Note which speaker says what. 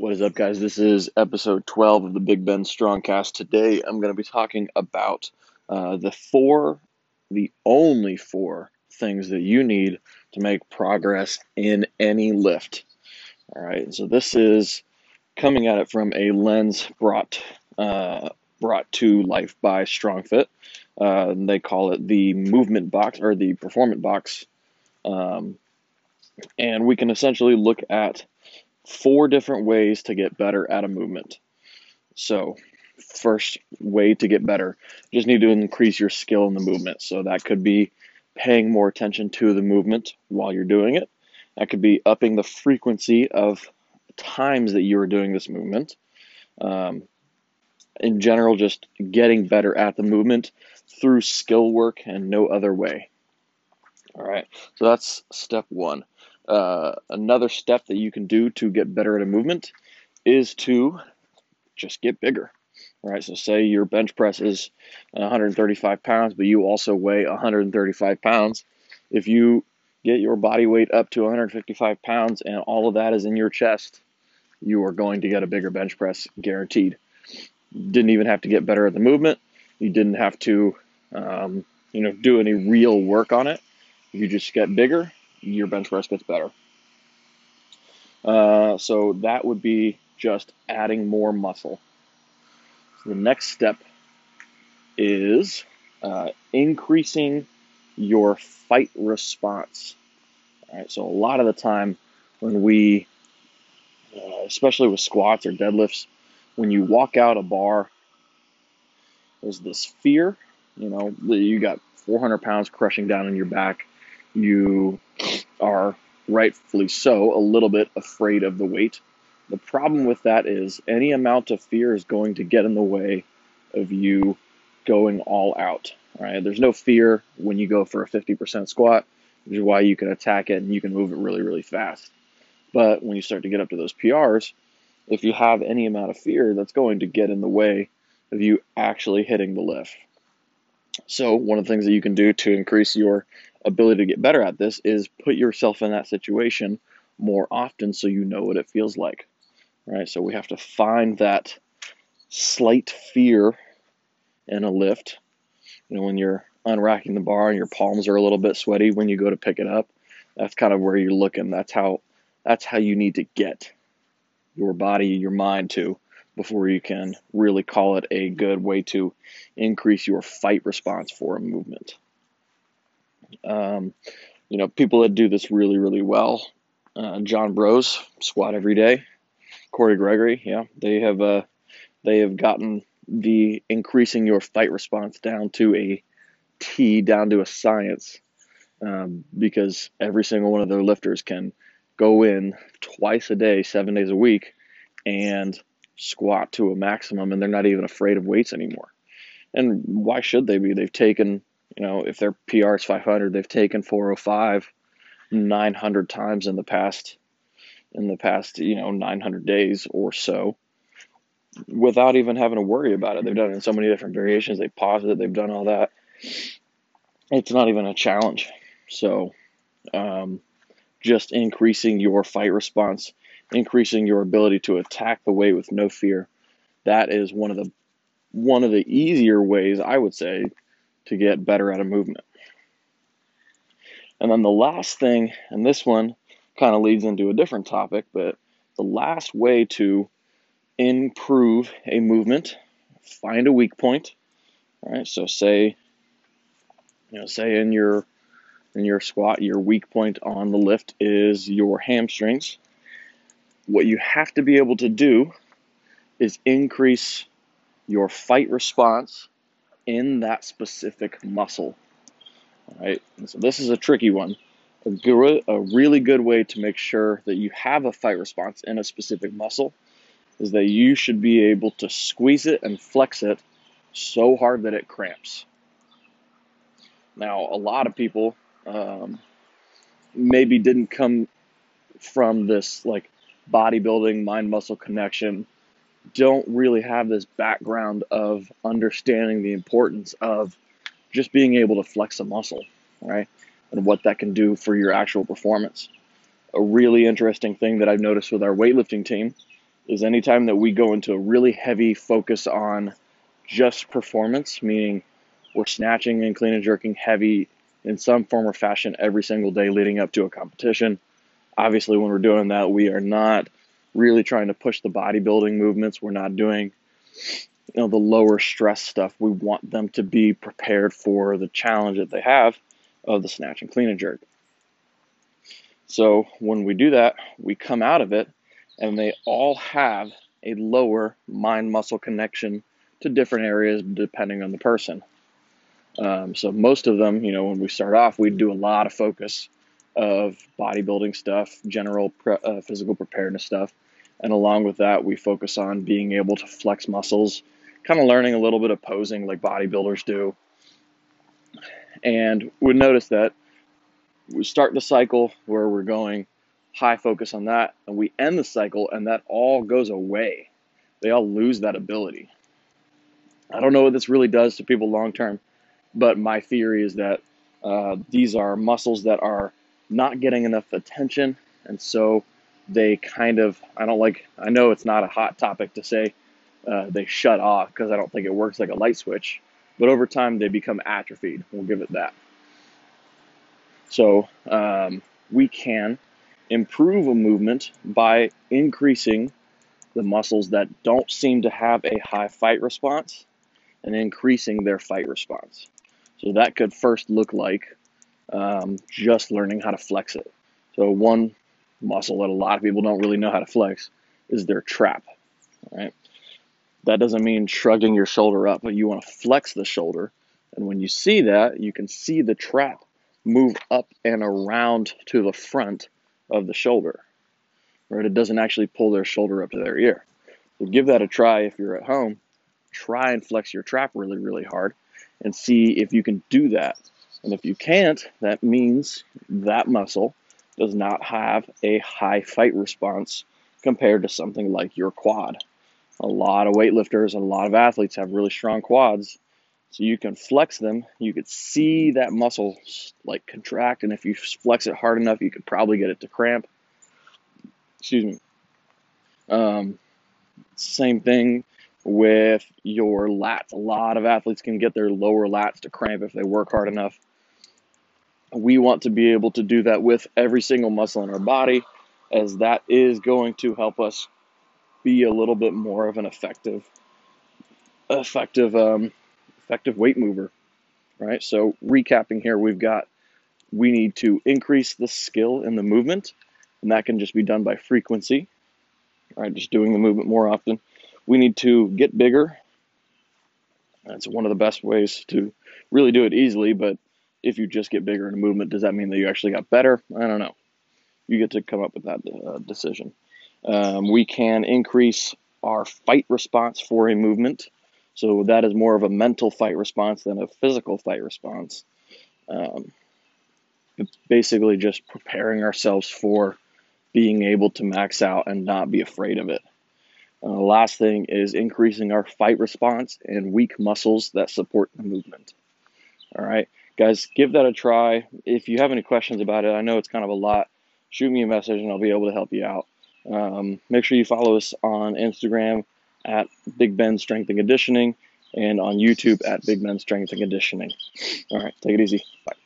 Speaker 1: What is up, guys? This is episode 12 of the Big Ben Strongcast. Today, I'm going to be talking about uh, the four, the only four things that you need to make progress in any lift. All right, so this is coming at it from a lens brought uh, brought to life by StrongFit. Uh, they call it the movement box or the performance box, um, and we can essentially look at four different ways to get better at a movement. So, first way to get better, you just need to increase your skill in the movement. So, that could be paying more attention to the movement while you're doing it. That could be upping the frequency of times that you are doing this movement. Um, in general, just getting better at the movement through skill work and no other way. All right, so that's step one. Uh, another step that you can do to get better at a movement is to just get bigger. Right, so say your bench press is 135 pounds, but you also weigh 135 pounds. If you get your body weight up to 155 pounds and all of that is in your chest, you are going to get a bigger bench press guaranteed. Didn't even have to get better at the movement. You didn't have to, um, you know, do any real work on it. You just get bigger your bench press gets better. Uh, so that would be just adding more muscle. So the next step is uh, increasing your fight response. All right, so a lot of the time when we, uh, especially with squats or deadlifts, when you walk out a bar, there's this fear, you know, you got 400 pounds crushing down on your back. You are rightfully so a little bit afraid of the weight. The problem with that is any amount of fear is going to get in the way of you going all out. Right? There's no fear when you go for a 50% squat, which is why you can attack it and you can move it really, really fast. But when you start to get up to those PRs, if you have any amount of fear, that's going to get in the way of you actually hitting the lift. So, one of the things that you can do to increase your ability to get better at this is put yourself in that situation more often so you know what it feels like. Right? So we have to find that slight fear in a lift. You know, when you're unracking the bar and your palms are a little bit sweaty when you go to pick it up, that's kind of where you're looking. That's how that's how you need to get your body, your mind to before you can really call it a good way to increase your fight response for a movement. Um, you know, people that do this really, really well. Uh, John Broz squat every day. Cory Gregory, yeah, they have uh, they have gotten the increasing your fight response down to a T, down to a science, um, because every single one of their lifters can go in twice a day, seven days a week, and squat to a maximum, and they're not even afraid of weights anymore. And why should they be? They've taken you know, if their PR is 500, they've taken 405 900 times in the past in the past, you know, 900 days or so without even having to worry about it. They've done it in so many different variations. They've paused it. They've done all that. It's not even a challenge. So, um, just increasing your fight response, increasing your ability to attack the weight with no fear. That is one of the one of the easier ways I would say to get better at a movement. And then the last thing, and this one kind of leads into a different topic, but the last way to improve a movement, find a weak point. All right, so say, you know, say in your in your squat, your weak point on the lift is your hamstrings. What you have to be able to do is increase your fight response in that specific muscle. All right, so this is a tricky one. A, a really good way to make sure that you have a fight response in a specific muscle is that you should be able to squeeze it and flex it so hard that it cramps. Now, a lot of people um, maybe didn't come from this like bodybuilding mind muscle connection don't really have this background of understanding the importance of just being able to flex a muscle, right? And what that can do for your actual performance. A really interesting thing that I've noticed with our weightlifting team is anytime that we go into a really heavy focus on just performance, meaning we're snatching and clean and jerking heavy in some form or fashion every single day leading up to a competition. Obviously, when we're doing that, we are not really trying to push the bodybuilding movements. We're not doing you know the lower stress stuff. We want them to be prepared for the challenge that they have of the snatch and clean and jerk. So when we do that, we come out of it and they all have a lower mind muscle connection to different areas depending on the person. Um, so most of them, you know, when we start off, we do a lot of focus of bodybuilding stuff, general pre- uh, physical preparedness stuff, and along with that, we focus on being able to flex muscles, kind of learning a little bit of posing like bodybuilders do. And we notice that we start the cycle where we're going high focus on that, and we end the cycle, and that all goes away. They all lose that ability. I don't know what this really does to people long term, but my theory is that uh, these are muscles that are not getting enough attention, and so they kind of, I don't like, I know it's not a hot topic to say uh, they shut off because I don't think it works like a light switch, but over time they become atrophied. We'll give it that. So um, we can improve a movement by increasing the muscles that don't seem to have a high fight response and increasing their fight response. So that could first look like um, just learning how to flex it. So one muscle that a lot of people don't really know how to flex is their trap. Right. That doesn't mean shrugging your shoulder up, but you want to flex the shoulder. And when you see that, you can see the trap move up and around to the front of the shoulder. Right? It doesn't actually pull their shoulder up to their ear. So give that a try if you're at home. Try and flex your trap really, really hard and see if you can do that. And if you can't, that means that muscle does not have a high fight response compared to something like your quad. A lot of weightlifters and a lot of athletes have really strong quads. So you can flex them. You could see that muscle like contract, and if you flex it hard enough, you could probably get it to cramp. Excuse me. Um, same thing with your lats. A lot of athletes can get their lower lats to cramp if they work hard enough. We want to be able to do that with every single muscle in our body, as that is going to help us be a little bit more of an effective, effective, um, effective weight mover, right? So recapping here, we've got we need to increase the skill in the movement, and that can just be done by frequency, right? Just doing the movement more often. We need to get bigger. That's one of the best ways to really do it easily, but if you just get bigger in a movement, does that mean that you actually got better? I don't know. You get to come up with that uh, decision. Um, we can increase our fight response for a movement. So that is more of a mental fight response than a physical fight response. Um, it's basically just preparing ourselves for being able to max out and not be afraid of it. Uh, last thing is increasing our fight response and weak muscles that support the movement. All right, guys, give that a try. If you have any questions about it, I know it's kind of a lot. Shoot me a message and I'll be able to help you out. Um, make sure you follow us on Instagram at Big Ben Strength and Conditioning and on YouTube at Big Ben Strength and Conditioning. All right, take it easy. Bye.